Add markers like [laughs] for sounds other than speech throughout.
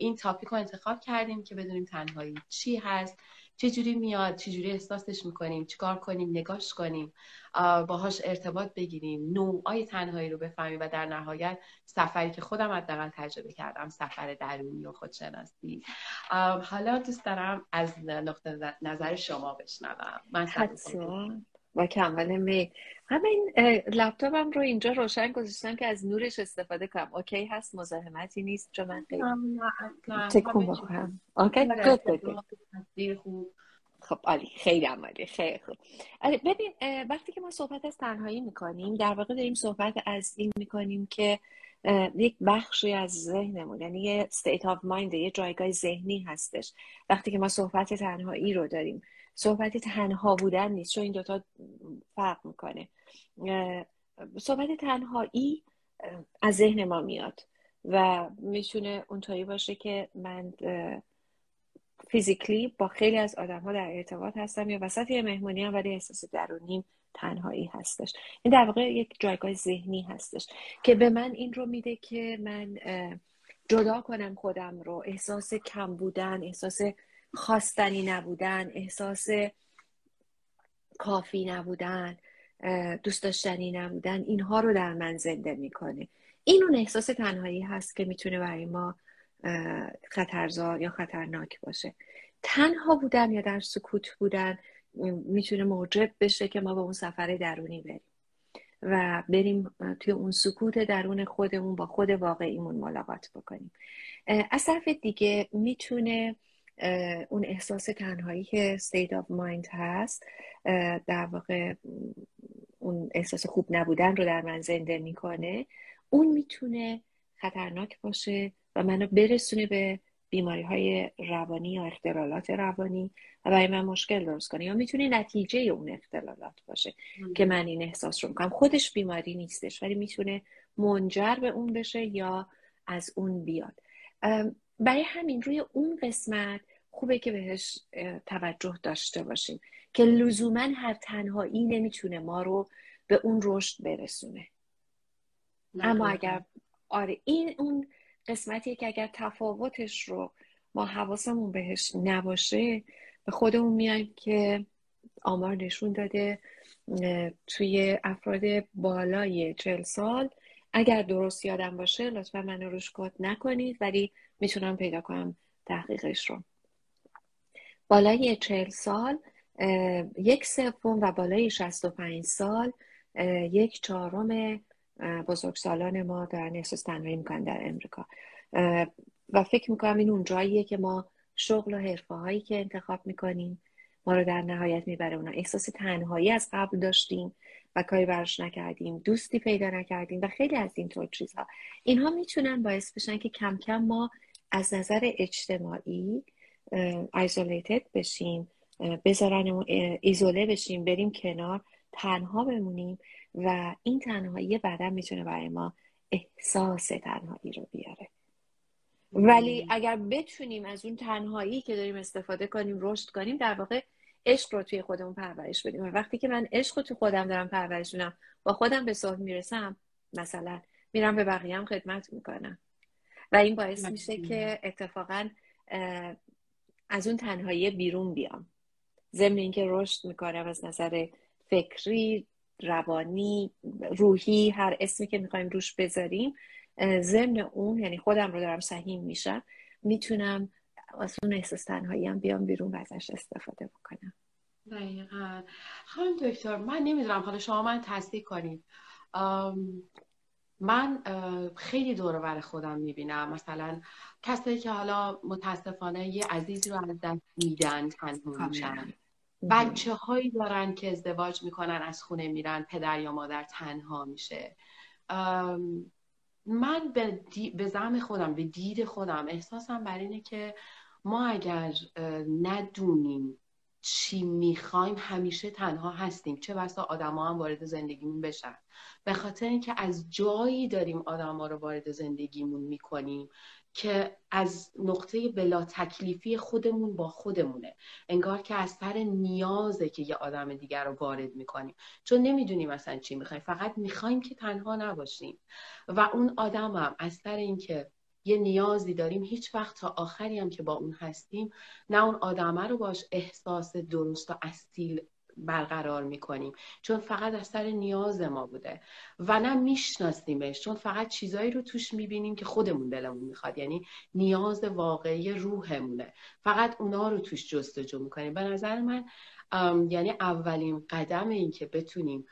این تاپیک رو انتخاب کردیم که بدونیم تنهایی چی هست چجوری میاد چجوری احساسش می‌کنیم چیکار کنیم نگاش کنیم باهاش ارتباط بگیریم نوعای تنهایی رو بفهمیم و در نهایت سفری که خودم حداقل تجربه کردم سفر درونی و خودشناسی. حالا دوست دارم از نقطه نظر شما بشنوم. من با کمال می همین لپتاپم رو اینجا روشن گذاشتم که از نورش استفاده کنم. اوکی هست مزاحمتی نیست چون من خیلی تکون بخورم اوکی خوب. خب عالی خیلی عمالی خیلی خوب. ببین وقتی که ما صحبت از تنهایی می‌کنیم در واقع داریم صحبت از این می‌کنیم که یک بخشی از ذهنمون یعنی یه state of mind یه جایگاه ذهنی هستش. وقتی که ما صحبت تنهایی رو داریم صحبت تنها بودن نیست چون این دوتا فرق می‌کنه. صحبت تنهایی از ذهن ما میاد و می‌تونه اونطوری باشه که من فیزیکلی با خیلی از آدم ها در ارتباط هستم یا وسط یه مهمونی هم ولی احساس درونیم تنهایی هستش. این در واقع یک جایگاه ذهنی هستش که به من این رو میده که من جدا کنم خودم رو. احساس کم بودن احساس خواستنی نبودن احساس کافی نبودن دوست داشتنی نبودن اینها رو در من زنده می‌کنه. این اون احساس تنهایی هست که می‌تونه برای ما خطرزار یا خطرناک باشه. تنها بودن یا در سکوت بودن می‌تونه موجب بشه که ما به اون سفر درونی بریم و بریم توی اون سکوت درون خودمون با خود واقعیمون ملاقات بکنیم. از طرف دیگه می‌تونه اون احساس تنهایی که state of mind هست در واقع اون احساس خوب نبودن رو در من زنده می‌کنه. اون می‌تونه خطرناک باشه و منو برسونه به بیماری های روانی یا اختلالات روانی و برای من مشکل درست کنه. یا می‌تونه نتیجه اون اختلالات باشه که من این احساس رو می‌کنم. خودش بیماری نیستش ولی می‌تونه منجر به اون بشه یا از اون بیاد. برای همین روی اون قسمت خوبه که بهش توجه داشته باشیم که لزوما هر تنهایی نمی‌تونه ما رو به اون رشد برسونه. اما اگر آره این اون قسمتیه که اگر تفاوتش رو ما حواسمون بهش نباشه به خودمون میایم که آمار نشون داده توی افراد بالای چل سال اگر درست یادم باشه لطفا منو روش کد نکنید ولی می‌تونم پیدا کنم تحقیقش رو. بالای چهل سال یک سوم و بالای 65 سال یک چهارم بزرگسالان ما دارن احساس تنهایی می‌کنن در امریکا. و فکر می‌کنم این اون جاییه که ما شغل و حرفه هایی که انتخاب می‌کنیم ما رو در نهایت می‌بره اونا. احساس تنهایی از قبل داشتیم و کاری براش نکردیم. دوستی پیدا نکردیم و خیلی از این طور چیزها. اینها می‌تونن باعث بشن که کم کم ما از نظر اجتماعی ایزولیتد بشیم بذارن ایزوله بشیم بریم کنار تنها بمونیم و این تنهایی بعدا می‌تونه برای ما احساس تنهایی رو بیاره. ولی اگر بتونیم از اون تنهایی که داریم استفاده کنیم رشد کنیم در واقع عشق رو توی خودمون پرورش بدیم. و وقتی که من عشق رو توی خودم دارم پرورش میدم با خودم به صلح می‌رسم مثلا میرم به بقیه هم خدمت می‌کنم. و این باعث میشه که اتفاقا از اون تنهایی بیرون بیام. ضمن اینکه رشد می‌کنم از نظر فکری روانی روحی هر اسمی که می‌خوایم روش بذاریم ضمن اون یعنی خودم رو دارم سهیم میشم می‌تونم از اون احساس تنهایی هم بیام بیرون و ازش استفاده بکنم. دقیقا. خانم دکتر من نمی‌دونم حالا شما من تصدیق کنید من خیلی دور بر خودم می‌بینم. مثلا کسایی که حالا متاسفانه یه عزیزی رو از دست میدن تنها میشن. بچه هایی دارن که ازدواج می‌کنن از خونه میرن پدر یا مادر تنها میشه. من به, به زم خودم به دید خودم احساسم بر اینه که ما اگر ندونیم چی می‌خوایم همیشه تنها هستیم. چه بسا آدما هم وارد زندگیمون بشن. به خاطر اینکه از جایی داریم آدما رو وارد زندگیمون می‌کنیم. که از نقطه بلا تکلیفی خودمون با خودمونه. انگار که از سر نیازه که یه آدم دیگر رو وارد می‌کنیم. چون نمی‌دونیم مثلا چی می‌خوایم. فقط می‌خوایم که تنها نباشیم. و اون آدم هم از سر اینکه یه نیازی داریم هیچ وقت تا آخری هم که با اون هستیم نه اون آدمه رو باش احساس درست و اصیل برقرار می‌کنیم. چون فقط از سر نیاز ما بوده. و نه میشناسیمش چون فقط چیزایی رو توش می‌بینیم که خودمون دلمون می‌خواد. یعنی نیاز واقعی روحمونه. فقط اونا رو توش جستجو می‌کنیم. به نظر من یعنی اولین قدم این که بتونیم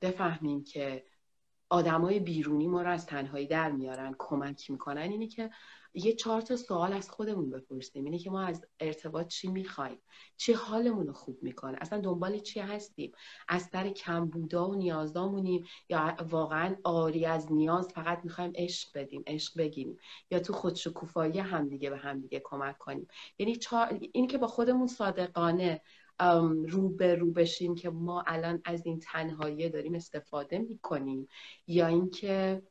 بفهمیم که آدمای بیرونی ما رو از تنهایی در میارن کمک می‌کنن. اینه که یه چهار تا سوال از خودمون بپرسیم. اینه که ما از ارتباط چی می‌خوایم؟ چی حالمون رو خوب می‌کنه؟ اصلا دنبال چی هستیم؟ از سر کم بودا و نیازدامونیم یا واقعا آری از نیاز فقط می‌خوایم عشق بدیم عشق بگیریم؟ یا تو خودشکوفایی همدیگه به همدیگه کمک کنیم؟ یعنی چهار... این که با خودمون صادقانه رو به رو بشیم که ما الان از این تنهایی داریم استفاده می‌کنیم. یا اینکه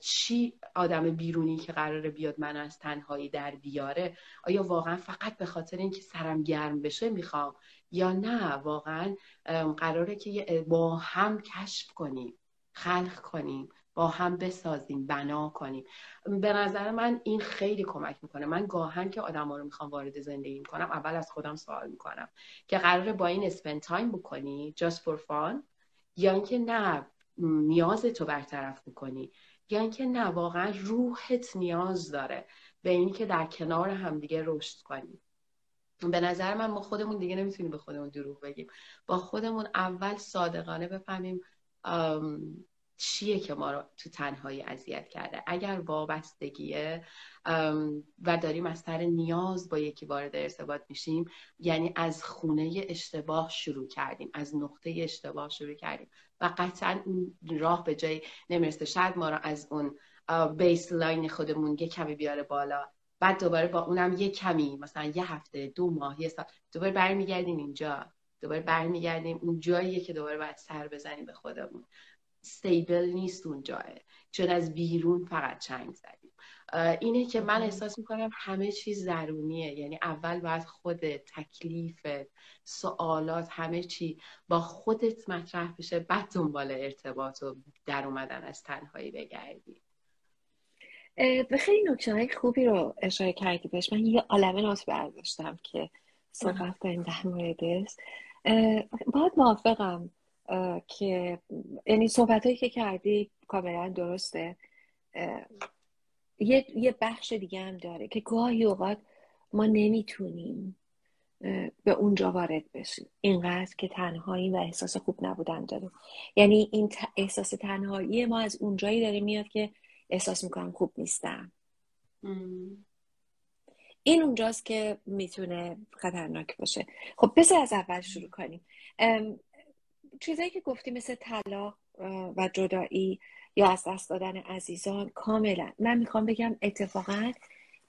چی آدم بیرونی که قراره بیاد من از تنهایی در بیاره آیا واقعا فقط به خاطر اینکه سرم گرم بشه می‌خوام؟ یا نه واقعا قراره که با هم کشف کنیم خلق کنیم. با هم بسازیم بنا کنیم. به نظر من این خیلی کمک می‌کنه. من گاهن که آدم ها رو می‌خوام وارد زندگی کنم اول از خودم سوال می‌کنم که قراره با این spend time بکنی just for fun یا اینکه نه نیاز تو برطرف بکنی؟ یا اینکه نه واقعا روحت نیاز داره به اینی که در کنار همدیگه رشد کنیم به نظر من ما خودمون دیگه نمی‌تونیم به خودمون دروغ بگیم. با خودمون اول صادقانه بفهمیم چیه که ما رو تو تنهایی اذیت کرده؟ اگر وابستگیه و داریم از سر نیاز با یکی وارد ارتباط میشیم یعنی از خونه اشتباه شروع کردیم از نقطه اشتباه شروع کردیم و قطعا اون راه به جای نمی‌رسه. شاید ما رو از اون baseline خودمون یه کمی بیاره بالا بعد دوباره با اونم یه کمی مثلا یه هفته دو ماه یه سال دوباره برمیگردیم اینجا دوباره برمیگردیم اون جاییه که دوباره باید سر بزنیم به خودمون. stable نیست اونجا چون از بیرون فقط چنگ زدیم. اینه که من احساس می‌کنم همه چیز ضرونیه یعنی اول باید خود تکلیف سوالات همه چی با خودت مطرح بشه بعد دنبال ارتباط و در اومدن از تنهایی بگردی. به خیلی نکته های خوبی رو اشاره کردی بهش. من یه عالمه نوت برداشتم که صحبت کنیم در موردش. باید موافقم. که یعنی صحبت هایی که کردی کاملا درسته. یه،, یه بخش دیگه هم داره که گاهی اوقات ما نمی‌تونیم به اونجا وارد بشیم. اینقدر که تنهایی و احساس خوب نبودن داریم. یعنی این احساس تنهایی ما از اونجایی داره میاد که احساس می‌کنم خوب نیستم. این اونجاست که می‌تونه خطرناک باشه. خب بذار از اول شروع کنیم. چیزایی که گفتی مثل طلاق و جدایی یا از دست دادن عزیزان کاملا. من می‌خوام بگم اتفاقا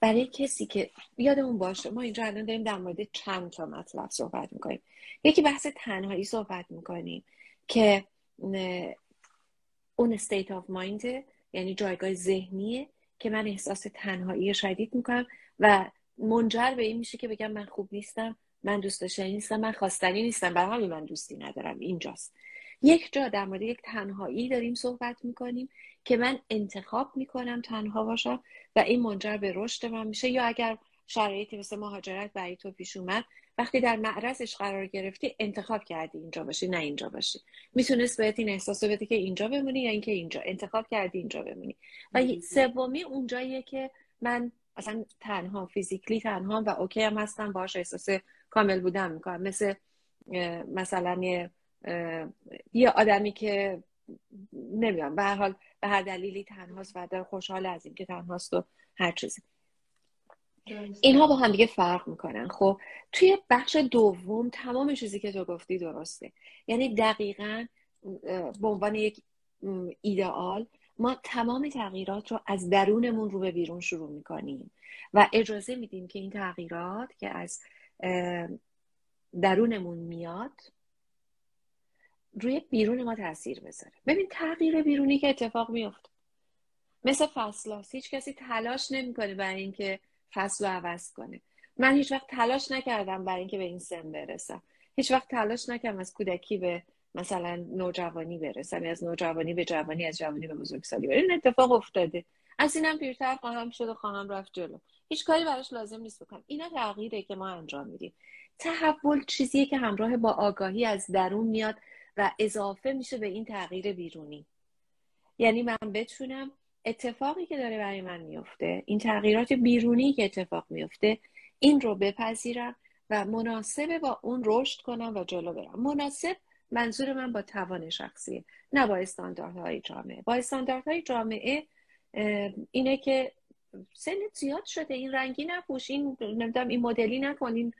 برای کسی که یادمون باشه ما اینجا الان داریم در مورد چند تا مطلب صحبت می‌کنیم. یکی بحث تنهایی صحبت می‌کنیم که اون state of mind یعنی جایگاه ذهنیه که من احساس تنهایی شدید می‌کنم و منجر به این میشه که بگم من خوب نیستم. من دوست داشتنی نیستم من خواستنی نیستم برای همین من دوستی ندارم. اینجاست. یک جا در مورد یک تنهایی داریم صحبت می‌کنیم که من انتخاب می‌کنم تنها باشم و این منجر به رشد من میشه. یا اگر شرایطی مثل مهاجرت برای تو پیش اومد وقتی در معرضش قرار گرفتی انتخاب کردی اینجا باشی نه اینجا باشی. می‌تونست بهت این احساس بده که اینجا بمونی یا اینکه اینجا. انتخاب کردی اینجا بمونی. و سومی اونجاییه که من اصلا تنها فیزیکلی تنها و اوکی هم هستم باش احساس کامل بودن می‌کنم. مثل مثلا یه یه آدمی که نمی‌دونم به هر حال به هر دلیلی تنهاست و خوشحال از این که تنهاست و هر چیزی. اینها با هم دیگه فرق می‌کنن. خب توی بخش دوم تمام چیزی که تو گفتی درسته. یعنی دقیقا به عنوان یک ایدئال ما تمام تغییرات رو از درونمون رو به بیرون شروع می‌کنیم و اجازه میدیم که این تغییرات که از درونمون میاد روی بیرون ما تاثیر بذاره. ببین تغییر بیرونی که اتفاق میفته مثل فصل هیچ کسی تلاش نمی‌کنه برای اینکه فصل رو عوض کنه. من هیچ وقت تلاش نکردم برای اینکه به این سن برسم. هیچ وقت تلاش نکردم از کودکی به مثلا نوجوانی برسم از نوجوانی به جوانی از جوانی به بزرگسالی. این اتفاق افتاده. از اینم پیرتر خواهم شد و خواهم رفت جلو. هیچ کاری براش لازم نیست بکنم. اینا تغییره که ما انجام میدیم. تحول چیزیه که همراه با آگاهی از درون میاد و اضافه میشه به این تغییر بیرونی. یعنی من بتونم اتفاقی که داره برای من میفته این تغییرات بیرونی که اتفاق میفته این رو بپذیرم و مناسبه با اون رشد کنم و جلو برم. مناسب منظور من با توان شخصیه نه با استانداردهای جامعه. با استانداردهای جامعه اینه که سنت زیاد شده. این رنگی نپوش. این نمی‌دونم این مدلی نکن. این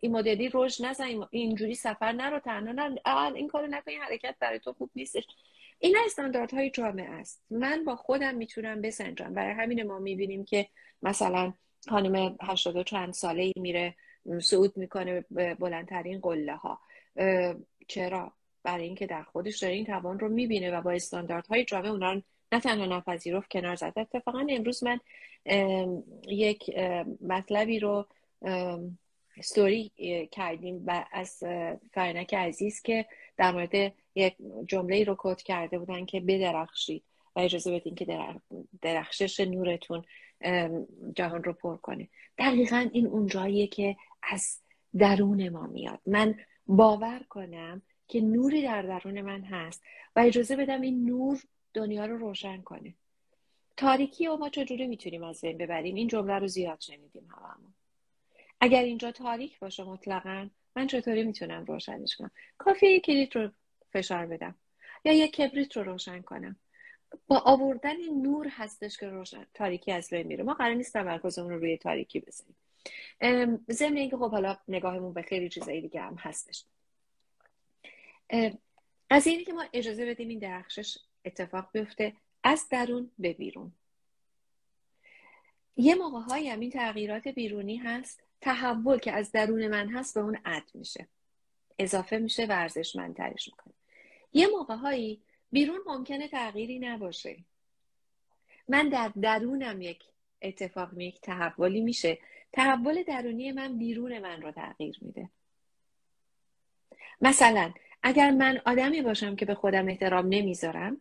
این مدلی رشد نزن. اینجوری سفر نرو. تنها نه. این کارو نکن. این حرکت برای تو خوب نیستش. این استانداردهای جامعه است. من با خودم می‌تونم بسنجم. برای همین ما می‌بینیم که مثلا خانم هشتاد و چند ساله ای میره صعود می‌کنه به بلندترین قله ها چرا؟ برای اینکه در خودش داره این توان رو می‌بینه و با استانداردهای جامعه اونا رو نه تنها نپذیرفت کنار زد. اتفاقا امروز من یک مطلبی رو ستوری کردیم از فرنک عزیز که در مورد یک جمله رو کد کرده بودن که بدرخشید و اجازه بدین که درخشش نورتون جهان رو پر کنه. دقیقا این اونجاییه که از درون ما میاد. من باور کنم که نوری در درون من هست و اجازه بدم این نور دنیا رو روشن کنه تاریکی و ما چجوری می‌تونیم از بین ببریم؟ این جمله رو زیاد شنیدیم هممون. اگر اینجا تاریک باشه مطلقا من چطوری می‌تونم روشنش کنم؟ کافی یک کلیت رو فشار بدم یا یک کبریت رو روشن کنم. با آوردن نور هستش که روشن تاریکی از بین میره. ما قرار نیست تمرکزمون رو روی تاریکی بزنیم ضمن اینکه خب حالا نگاهمون به خیلی چیزایی دیگه هم هستش. از اینی که ما اجازه بدیم این درخشش اتفاق بیفته از درون به بیرون. یه موقع های این تغییرات بیرونی هست تحول که از درون من هست به اون عد میشه. اضافه میشه و ارزشمندترش می‌کنه. یه موقع هایی بیرون ممکنه تغییری نباشه. من در درونم یک اتفاق یک تحولی میشه. تحول درونی من بیرون من رو تغییر میده. مثلا اگر من آدمی باشم که به خودم احترام نمی‌ذارم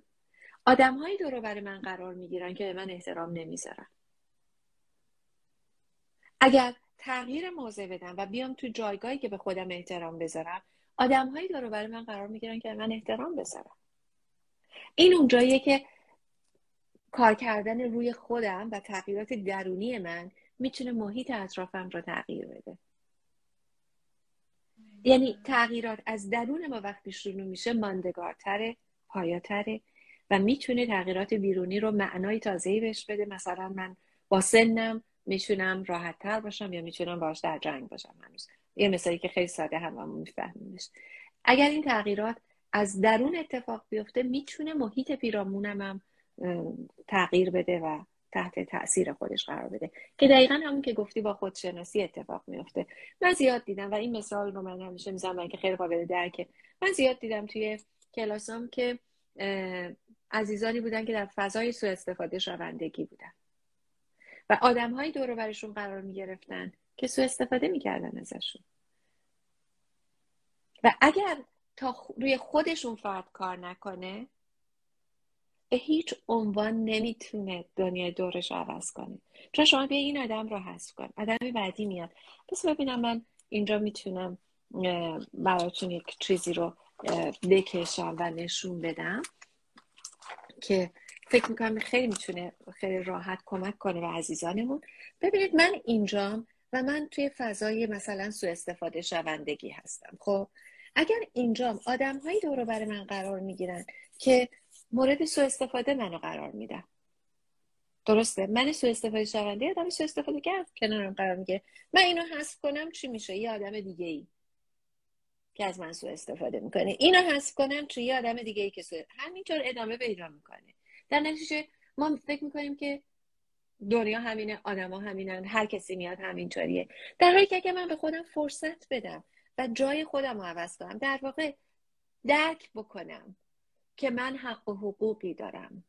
آدمهایی دور برای من قرار می‌گیرن که به من احترام نمی‌ذارن. اگر تغییر موضع بدم و بیام تو جایگاهی که به خودم احترام بذارم آدمهایی دور برای من قرار می‌گیرن که به من احترام بذارن. این اون جاییه که کار کردن روی خودم و تغییرات درونی من می‌تونه محیط اطرافم رو تغییر بده. یعنی تغییرات از درون ما وقتی شروع میشه ماندگارتره پایاتره. و می‌تونه تغییرات بیرونی رو معنای تازه‌ای بهش بده. مثلا من با سنم می‌تونم راحت تر باشم یا می‌تونم باش در جنگ باشم هنوز. یه مثالی که خیلی ساده هم میفهمیمش. اگر این تغییرات از درون اتفاق بیفته می‌تونه محیط پیرامونم هم تغییر بده و تحت تاثیر خودش قرار بده. که دقیقا همون که گفتی با خودشناسی اتفاق میفته من زیاد دیدم و این مثال رو من همیشه می‌زنم که خیلی قابل درکه. من زیاد دیدم توی کلاسام که عزیزانی بودن که در فضای سوء استفاده شوندگی بودن. و آدمهایی دور برشون قرار می‌گرفتن که سوء استفاده می‌کردن ازشون. و اگر تا روی خودشون فرد کار نکنه به هیچ عنوان نمی‌تونه دنیای دورش عوض کنه. چون شما بیا این آدم رو حذف کن. آدم بعدی میاد. پس ببینم من اینجا می‌تونم براتون یک چیزی رو بکشم و نشون بدم. که فکر می‌کنم خیلی می‌تونه خیلی راحت کمک کنه به عزیزانمون. ببینید من اینجام و من توی فضای مثلا سوء استفاده شوندگی هستم. خب اگر اینجام آدم هایی دور بر من قرار می‌گیرن که مورد سوء استفاده منو قرار میدن. درسته؟ من سوء استفاده شونده آدم سوء استفاده کرد کنارم قرار می‌گیره. من اینو حذف کنم چی میشه؟ یه آدم دیگه ای که از من سوء استفاده می‌کنه اینو حذف کنم چه یه آدم دیگه ای که سوء همینطور ادامه پیدا می‌کنه. در نتیجه ما فکر می‌کنیم که دنیا همینه آدما همینن هر کسی میاد همینطوریه. در حالی که اگه من به خودم فرصت بدم و جای خودم رو عوض کنم در واقع درک بکنم که من حق و حقوقی دارم.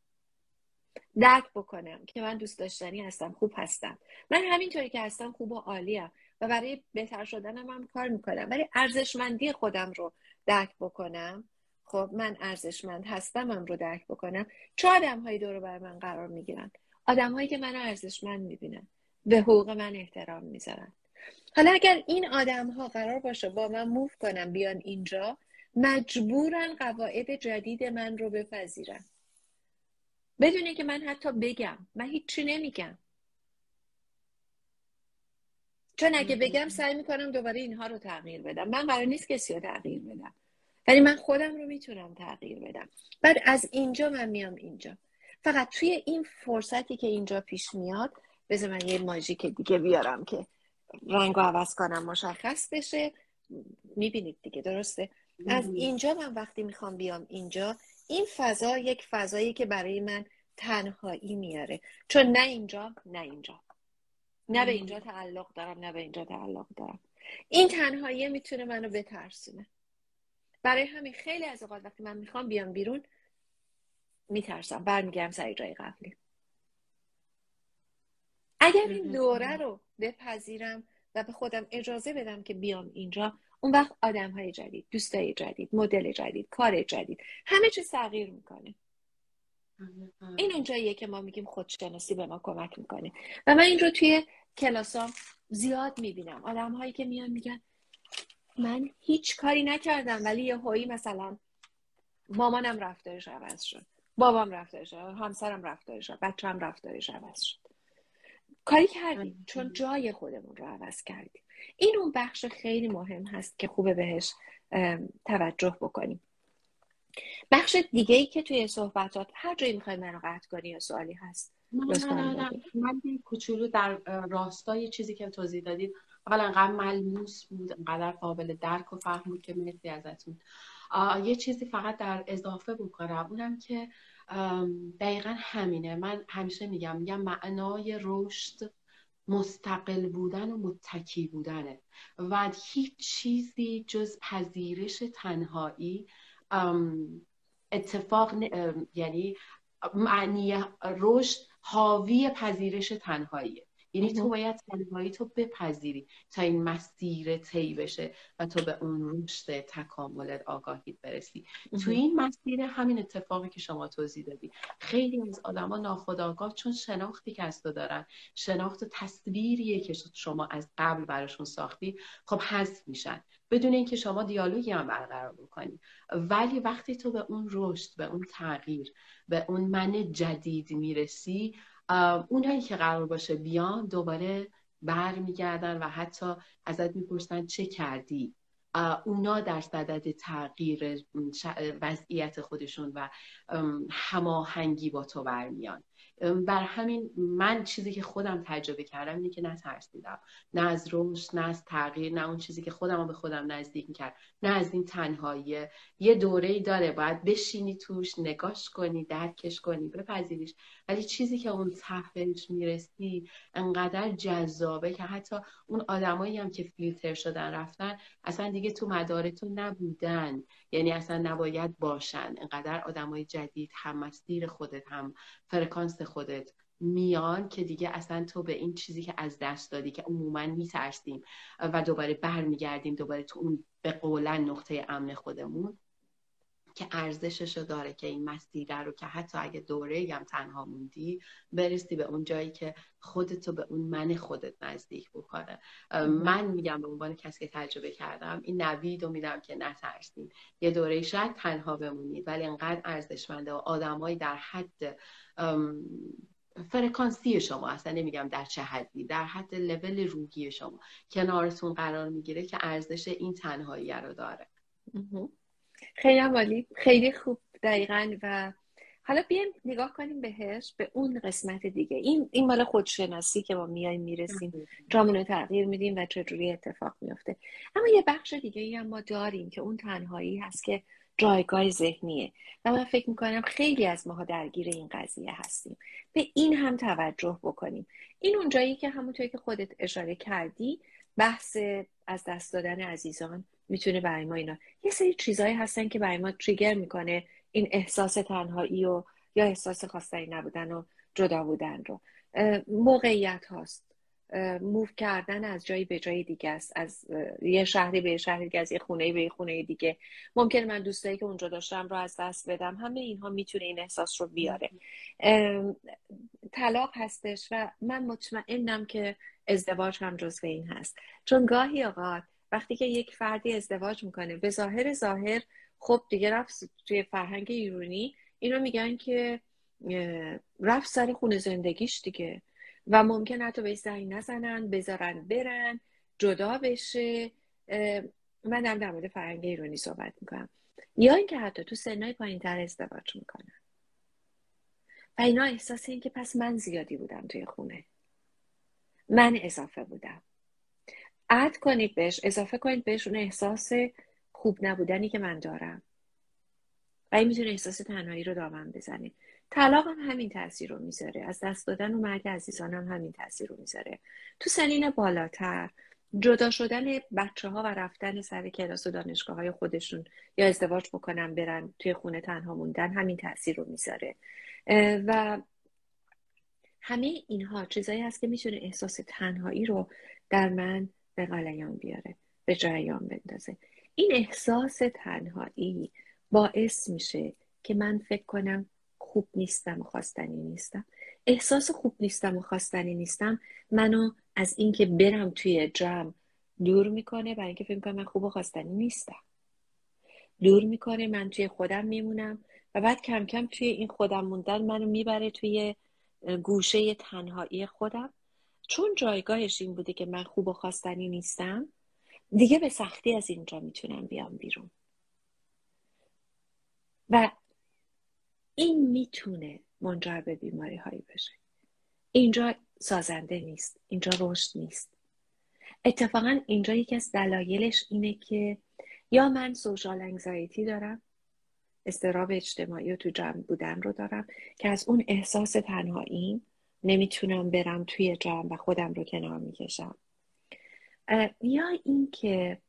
درک بکنم که من دوست داشتنی هستم خوب هستم. من همینطوری که هستم خوب و عالیم و برای بهتر شدنم هم کار می‌کنم. ولی ارزشمندی خودم رو درک بکنم. خب من ارزشمند هستم رو درک بکنم. چه آدم هایی دور بر من قرار می‌گیرن؟ آدم هایی که من ارزشمند می‌بینن. به حقوق من احترام می‌ذارن. حالا اگر این آدم ها قرار باشه با من موف کنم بیان اینجا مجبورن قواعد جدید من رو بپذیرن. بدونی که من حتی بگم. من هیچی نمیگم. چون اگه بگم سعی می‌کنم دوباره اینها رو تغییر بدم. من قرار نیست کسی رو تغییر بدم. ولی من خودم رو می‌تونم تغییر بدم. بعد از اینجا من میام اینجا. فقط توی این فرصتی که اینجا پیش میاد بذار من یه ماژیک دیگه بیارم که رنگ رو عوض کنم مشخص بشه. می‌بینید دیگه درسته؟ از اینجا من وقتی می‌خوام بیام اینجا این فضا یک فضایی که برای من تنهایی میاره. چون نه اینجا نه اینجا. نه به اینجا تعلق دارم نه به اینجا تعلق دارم. این تنهایی می‌تونه منو بترسونه. برای همین خیلی از اوقات وقتی من می‌خوام بیام بیرون میترسم. برمیگردم سر جای قبلی. اگر این دوره رو بپذیرم و به خودم اجازه بدم که بیام اینجا اون وقت آدم های جدید دوستای جدید مدل جدید کار جدید همه چیز تغییر می‌کنه. این اونجاییه که ما میگیم خودشناسی به ما کمک می‌کنه. و من این رو توی کلاسام زیاد می‌بینم. آدم هایی که میان میگن من هیچ کاری نکردم ولی یه هایی مثلا مامانم رفتارش عوض شد بابام رفتارش شد همسرم رفتارش شد بچه‌م رفتارش عوض شد. کاری کردیم چون جای خودمون رو عوض کردیم. این اون بخش خیلی مهم هست که خوبه بهش توجه بکنیم. بخش دیگه ای که توی صحبتات هر جایی می‌خوای منو قطع کنی یا سوالی هست من کوچولو در راستای چیزی که توضیح دادید. اولا انقدر ملموس بود انقدر قابل درک و فهم بود که مرسی ازتون. یه چیزی فقط در اضافه بکنم. اونم که دقیقا همینه. من همیشه میگم میگم معنای رشد مستقل بودن و متکی بودنه. و هیچ چیزی جز پذیرش تنهایی اتفاق یعنی معنی رشد حاوی پذیرش تنهاییه. یعنی تو باید تنهایی تو بپذیری تا این مسیر طی بشه و تو به اون رشد تکاملت آگاهیت برسی. تو این مسیر همین اتفاقی که شما توضیح دادی خیلی از آدما ناخودآگاه چون شناختی که از تو دارن شناخت و تصویریه که شما از قبل براشون ساختی خب حذف میشن. بدون اینکه شما دیالوگی هم برقرار بکنی. ولی وقتی تو به اون رشد به اون تغییر به اون من جدید می‌رسی اونایی که قرار باشه بیان دوباره برمیگردن و حتی ازت می‌پرسن چه کردی؟ اونا در صدد تغییر وضعیت خودشون و هماهنگی با تو برمیان. بر همین من چیزی که خودم تجربه کردم اینه که نترسیدم نه از رشد نه از تغییر نه اون چیزی که خودم به خودم نزدیک می‌کرد. نه از این تنهایی. یه دوره داره. باید بشینی توش نگاش کنی درکش کنی بپذیریش. ولی چیزی که اون تحتش می‌رسی انقدر جذابه که حتی اون آدمایی هم که فیلتر شدن رفتن اصلا دیگه تو مدارتون نبودن. یعنی اصلا نباید باشن. انقدر آدمای جدید هم مسیر خودت هم فرکانس خودت میان که دیگه اصلا تو به این چیزی که از دست دادی که عموما میترسیم و دوباره برمیگردیم دوباره تو اون به قولن نقطه امن خودمون. که ارزشش رو داره که این مسیره رو که حتی اگه دوره هم تنها موندی برسی به اون جایی که خودتو به اون من خودت نزدیک بکنه. من میگم به عنوان کسی که تجربه کردم این نوید رو میدم که نترسید. یه دوره شاید تنها بمونید ولی انقدر ارزشمنده و آدمایی در حد فرکانسی شما اصلا نمیگم در چه حدی در حد لول روحی شما. کنارتون قرار می‌گیره که ارزش این تنهایی رو داره. خیلی عالی. خیلی خوب دقیقا. و حالا بیایم نگاه کنیم بهش به اون قسمت دیگه. این این مال خودشناسی که ما میایم می‌رسیم جامون رو تغییر میدیم و چجوری اتفاق میفته اما یه بخش دیگه ای هم ما داریم که اون تنهایی هست که جایگاه ذهنیه. و من فکر می‌کنم خیلی از ماها درگیر این قضیه هستیم. به این هم توجه بکنیم. این اون جایی که همونطوری که خودت اشاره کردی بحث از دست دادن عزیزان می‌تونه برای ما اینا یه سری چیزهایی هستن که برای ما تریگر می‌کنه این احساس تنهایی و یا احساس خواستنی نبودن و جدا بودن رو. موقعیت هاست. موو کردن از جایی به جای دیگه است. از یه شهری به شهری دیگه از یه خونه به یه خونه دیگه. ممکن من دوستایی که اونجا داشتم رو از دست بدم. همه اینها می‌تونه این احساس رو بیاره. طلاق هستش و من مطمئنم که ازدواج هم جزو این هست. چون گاهی اوقات وقتی که یک فردی ازدواج می‌کنه به ظاهر ظاهر خب دیگه رفت توی فرهنگ ایرونی اینو میگن که رفت سر خونه زندگیش دیگه. و ممکن حتی به زنگ نزنن بذارن برن جدا بشه. من دارم در مورد فرهنگ ایرانی صحبت می‌کنم. یا اینکه حتی تو سنهای پایین تر ازدواج می‌کنن. و اینا احساس این که پس من زیادی بودم توی خونه. من اضافه بودم. اد کنید بهش اضافه کنید بهش اون احساس خوب نبودنی که من دارم. و این می‌تونه احساس تنهایی رو دامن بزنه. طلاق هم همین تاثیر رو می‌ذاره. از دست دادن و مرگ عزیزان هم همین تاثیر رو می‌ذاره. تو سنین بالاتر جدا شدن بچه ها و رفتن سر کلاس و دانشگاه های خودشون یا ازدواج بکنن برن توی خونه تنها موندن همین تاثیر رو می‌ذاره. و همه اینها چیزایی هست که می‌تونه احساس تنهایی رو در من به غلیان بیاره به جریان بندازه. این احساس تنهایی باعث میشه که من فکر کنم خوب نیستم و خواستنی نیستم. احساس خوب نیستم و خواستنی نیستم. منو از اینکه برم توی جمع دور می‌کنه برای اینکه فکر کنم من خوب و خواستنی نیستم. دور می‌کنه من توی خودم میمونم و بعد کم کم توی این خودم موندن منو می‌بره توی گوشه تنهایی خودم. چون جایگاهش این بوده که من خوب و خواستنی نیستم دیگه به سختی از اینجا می‌تونم بیام بیرون. و این می‌تونه منجر به بیماری هایی بشه. اینجا سازنده نیست اینجا رشد نیست. اتفاقا اینجا یکی از دلایلش اینه که یا من سوشال انگزایتی دارم استراب اجتماعی و تو جمع بودن رو دارم که از اون احساس تنهایی نمی‌تونم برم توی جمع و خودم رو کنار می‌کشم. یا اینکه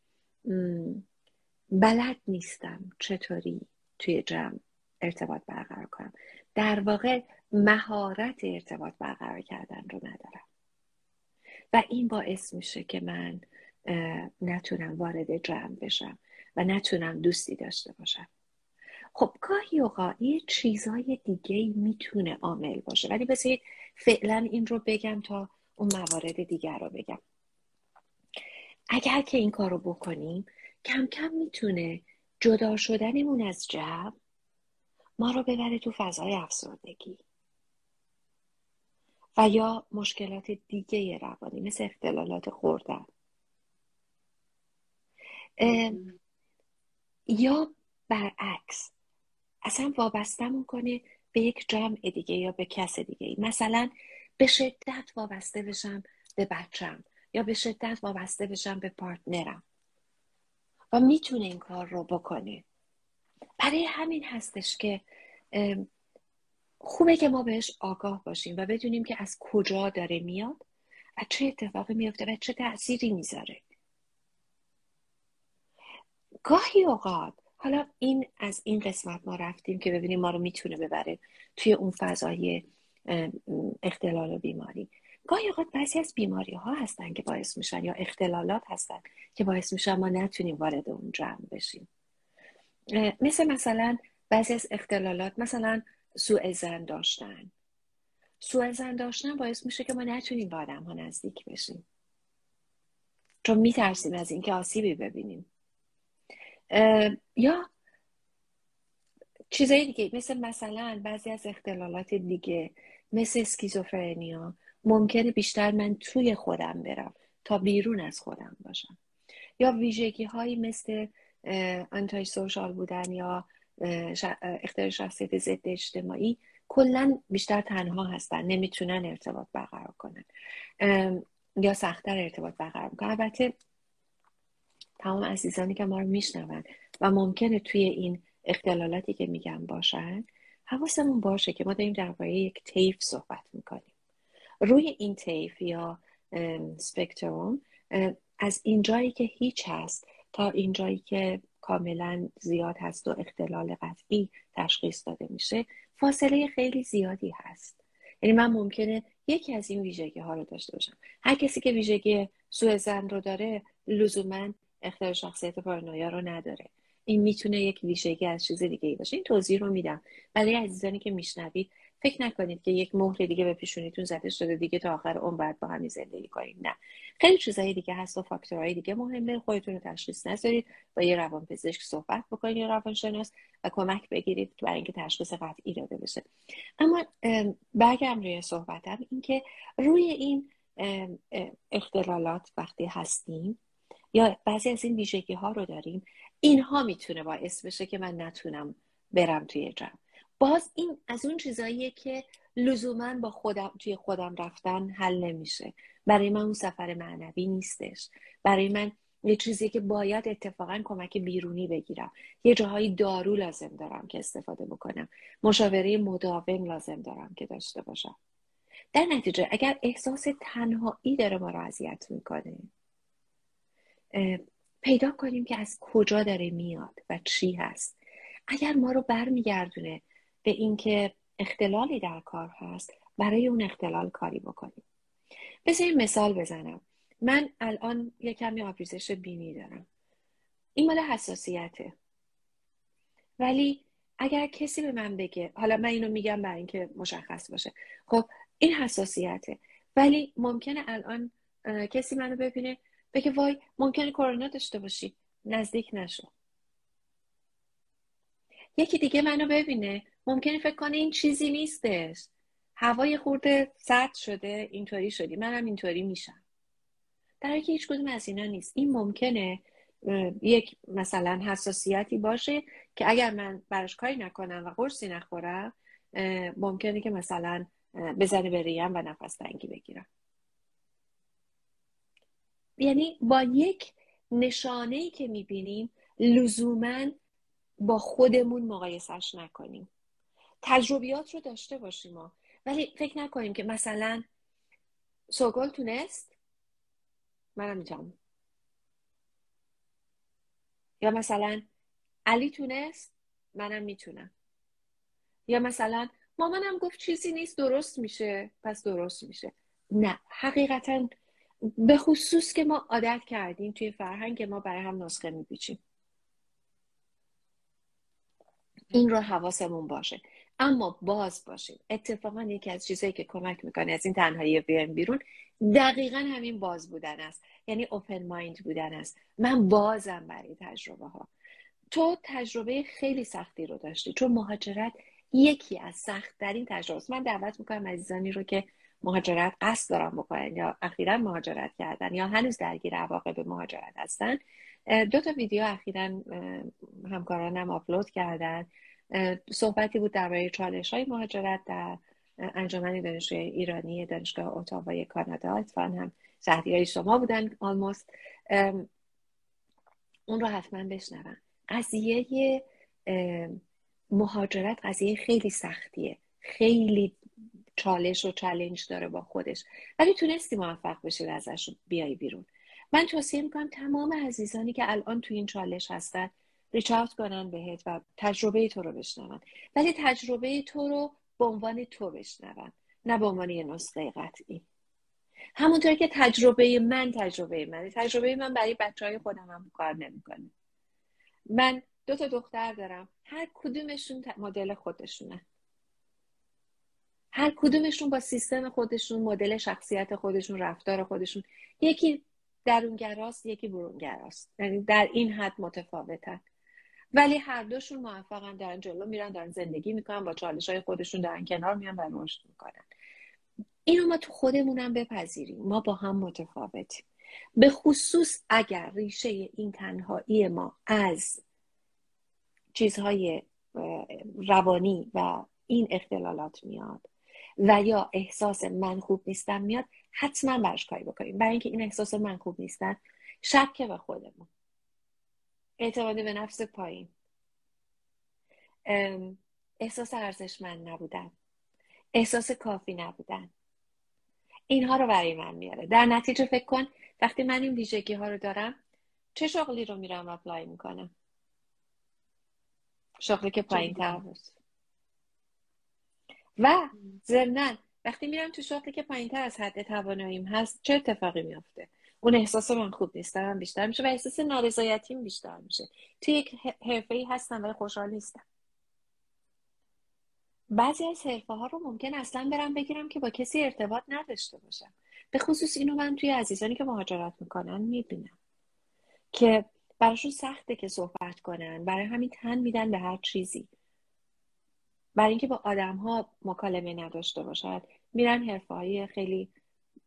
بلد نیستم چطوری توی جمع ارتباط برقرار کنم. در واقع مهارت ارتباط برقرار کردن رو ندارم. و این باعث میشه که من نتونم وارد جمع بشم و نتونم دوستی داشته باشم. خب گاهی اوقات یه چیزای دیگه می‌تونه عامل باشه. ولی بذارید فعلا این رو بگم تا اون موارد دیگر رو بگم. اگر که این کار رو بکنیم کم کم می‌تونه جدا شدنمون از جمع ما رو ببره تو فضای افسردگی و یا مشکلات دیگه روانی مثل اختلالات خوردن. یا برعکس اصلا وابستمون کنه به یک جمع دیگه یا به کس دیگه مثلا به شدت وابسته بشم به بچم یا به شدت وابسته بشم به پارتنرم. و می‌تونه این کار رو بکنه. برای همین هستش که خوبه که ما بهش آگاه باشیم و بدونیم که از کجا داره میاد و چه اتفاقی میفته و چه تأثیری می‌ذاره. گاهی اوقات حالا این از این قسمت ما رفتیم که ببینیم ما رو می‌تونه ببره توی اون فضای اختلال و بیماری. گاهی اوقات بعضی از بیماری ها هستن که باعث میشن یا اختلالات هستن که باعث میشن ما نتونیم وارد اون جمع بشیم. مثل مثلا بعضی از اختلالات مثلا سوء زن داشتن. سوء زن داشتن باعث میشه که ما نتونیم با آدم ها نزدیک بشیم. چون میترسیم از اینکه آسیبی ببینیم. یا چیزای دیگه مثل مثلا بعضی از اختلالات دیگه مثل اسکیزوفرنیا ممکنه بیشتر من توی خودم برم تا بیرون از خودم باشم. یا ویژگی هایی مثل انتای سوشال بودن یا اختیار شخصیت ضد اجتماعی کلا بیشتر تنها هستن نمی‌تونن ارتباط برقرار کنن. یا سختتر ارتباط برقرار کنن البته تمام عزیزانی که ما رو میشنون و ممکنه توی این اختلالاتی که میگم باشن حواسمون باشه که ما داریم درباره یک تیف صحبت می‌کنیم. روی این تیف یا سپکتروم از اینجایی که هیچ هست تا اینجایی که کاملا زیاد هست و اختلال قطعی تشخیص داده میشه فاصله خیلی زیادی هست. یعنی من ممکنه یکی از این ویژگی ها رو داشته باشم. هر کسی که ویژگی سوء زن رو داره لزوما اختیار شخصیت پارانویا رو نداره. این می‌تونه یک ویژگی از چیز دیگه ای باشه. این توضیح رو میدم. برای عزیزانی که میشنوید فکر نکنید که یک مهر دیگه به پیشونیتون زده شده دیگه تا آخر اون باید با همین زندگی کنید نه. خیلی چیزهای دیگه هست و فاکتورهای دیگه مهمه. خودتون رو تشخیص نذارید. با یه روانپزشک صحبت بکنید یا روانشناس و کمک بگیرید برای اینکه تشخیص قطعی داده بشه. اما برگم روی صحبتم. اینکه روی این اختلالات وقتی هستیم یا بعضی از این ویژگی ها رو داریم اینها می‌تونه باعث بشه که من نتونم برم توی جمع. باز این از اون چیزاییه که لزوما با خودم توی خودم رفتن حل نمیشه. برای من اون سفر معنوی نیستش. برای من یه چیزی که باید اتفاقا کمک بیرونی بگیرم. یه جاهایی دارو لازم دارم که استفاده بکنم. مشاوره مداوم لازم دارم که داشته باشم. در نتیجه اگر احساس تنهایی داره ما رو اذیت می‌کنه پیدا کنیم که از کجا داره میاد و چی هست. اگر ما رو برمیگردونه به اینکه اختلالی در کار هست برای اون اختلال کاری بکنیم. بذاریم مثال بزنم. من الان یه کمی آبریزش بینی دارم. این مال حساسیته. ولی اگر کسی به من بگه حالا من اینو میگم برای اینکه مشخص باشه. خب این حساسیته. ولی ممکنه الان کسی منو ببینه بگه وای ممکنه کرونا داشته باشی. نزدیک نشو. یکی دیگه منو ببینه. ممکنه فکر کنه این چیزی نیستش. هوای خورده سرد شده اینطوری شدی. منم اینطوری میشم. در حالی که هیچ کدوم از اینا نیست. این ممکنه یک مثلا حساسیتی باشه که اگر من براش کاری نکنم و قرصی نخورم ممکنه که مثلا بزنه به ریم و نفس تنگی بگیرم. یعنی با یک نشانه ای که می‌بینیم لزوما با خودمون مقایسش نکنیم. تجربیات رو داشته باشیم ما. ولی فکر نکنیم که مثلا سوگل تونست؟ منم می‌تونم یا مثلا علی تونست؟ منم می‌تونم. یا مثلا مامانم گفت چیزی نیست درست میشه پس درست میشه. نه حقیقتا به خصوص که ما عادت کردیم توی فرهنگ ما برای هم نسخه میپیچیم. این رو حواسمون باشه. اما باز باشیم اتفاقا یکی از چیزهایی که کمک می‌کنه از این تنهایی بیایم بیرون دقیقا همین باز بودن است. یعنی اوپن مایند بودن است. من بازم برای تجربه ها تو تجربه خیلی سختی رو داشتی. چون مهاجرت یکی از سخت ترین تجربه است من دعوت می‌کنم عزیزانی رو که مهاجرت قصد دارن بکنن یا اخیرا مهاجرت کردن یا هنوز درگیر عواقب مهاجرت هستن. دو تا ویدیو اخیرا همکارانم آپلود کردن. صحبتی بود درباره چالش های مهاجرت در انجمن دانشجوی ایرانی دانشگاه اتاوای کانادا. اتفاقا هم های شما بودن آلموست. اون رو حتما بشنون قضیه مهاجرت قضیه خیلی سختیه. خیلی چالش و چلنج داره با خودش. ولی تونستی موفق بشی و ازش بیای بیرون. من توصیه می‌کنم تمام عزیزانی که الان تو این چالش هستن ریچ کنن بهت و تجربه تو رو بشنون. ولی تجربه تو رو به عنوان تو بشنون نه به عنوان یه نسخه قطعی. همونطور که تجربه من تجربه من تجربه من برای بچه های خودم هم کار نمی‌کنه. من دو تا دختر دارم. هر کدومشون مدل خودشونه. هر کدومشون با سیستم خودشون مدل شخصیت خودشون رفتار خودشون. یکی درونگراست یکی برونگراست. یعنی در این حد متفاوتن. ولی هر دوشون موفقن دارن جلو میرن دارن زندگی می‌کنن با چالش های خودشون دارن کنار میان و رشد می‌کنن. اینو ما تو خودمونم بپذیریم. ما با هم متفاوتیم. به خصوص اگر ریشه این تنهایی ما از چیزهای روانی و این اختلالات میاد و یا احساس من خوب نیستم میاد حتما برش کاری بکنیم. برای اینکه این احساس من خوب نیستن شک به خودمون. اعتماد به نفس پایین. احساس ارزشمند نبودن. احساس کافی نبودن. اینها رو برای من میاره. در نتیجه فکر کن وقتی من این ویژگی ها رو دارم چه شغلی رو میرم اپلای می‌کنم؟ شغلی که پایین تر بود. و ضمنا وقتی میرم تو شغلی که پایینتر از حد تواناییم هست چه اتفاقی میافته؟ اون احساس من خوب نیست دارم بیشتر میشه و احساس نارضایتیم بیشتر میشه. تو یک حرفه ای هستم ولی خوشحال نیستم. بعضی از حرفه ها رو ممکن اصلا برم بگیرم که با کسی ارتباط نداشته باشم. به خصوص اینو من توی عزیزانی که مهاجرت می‌کنن می‌بینم که براشون سخته که صحبت کنن برای همین تن میدن به هر چیزی. برای اینکه با آدم ها مکالمه نداشته باشد میرن حرفه های خیلی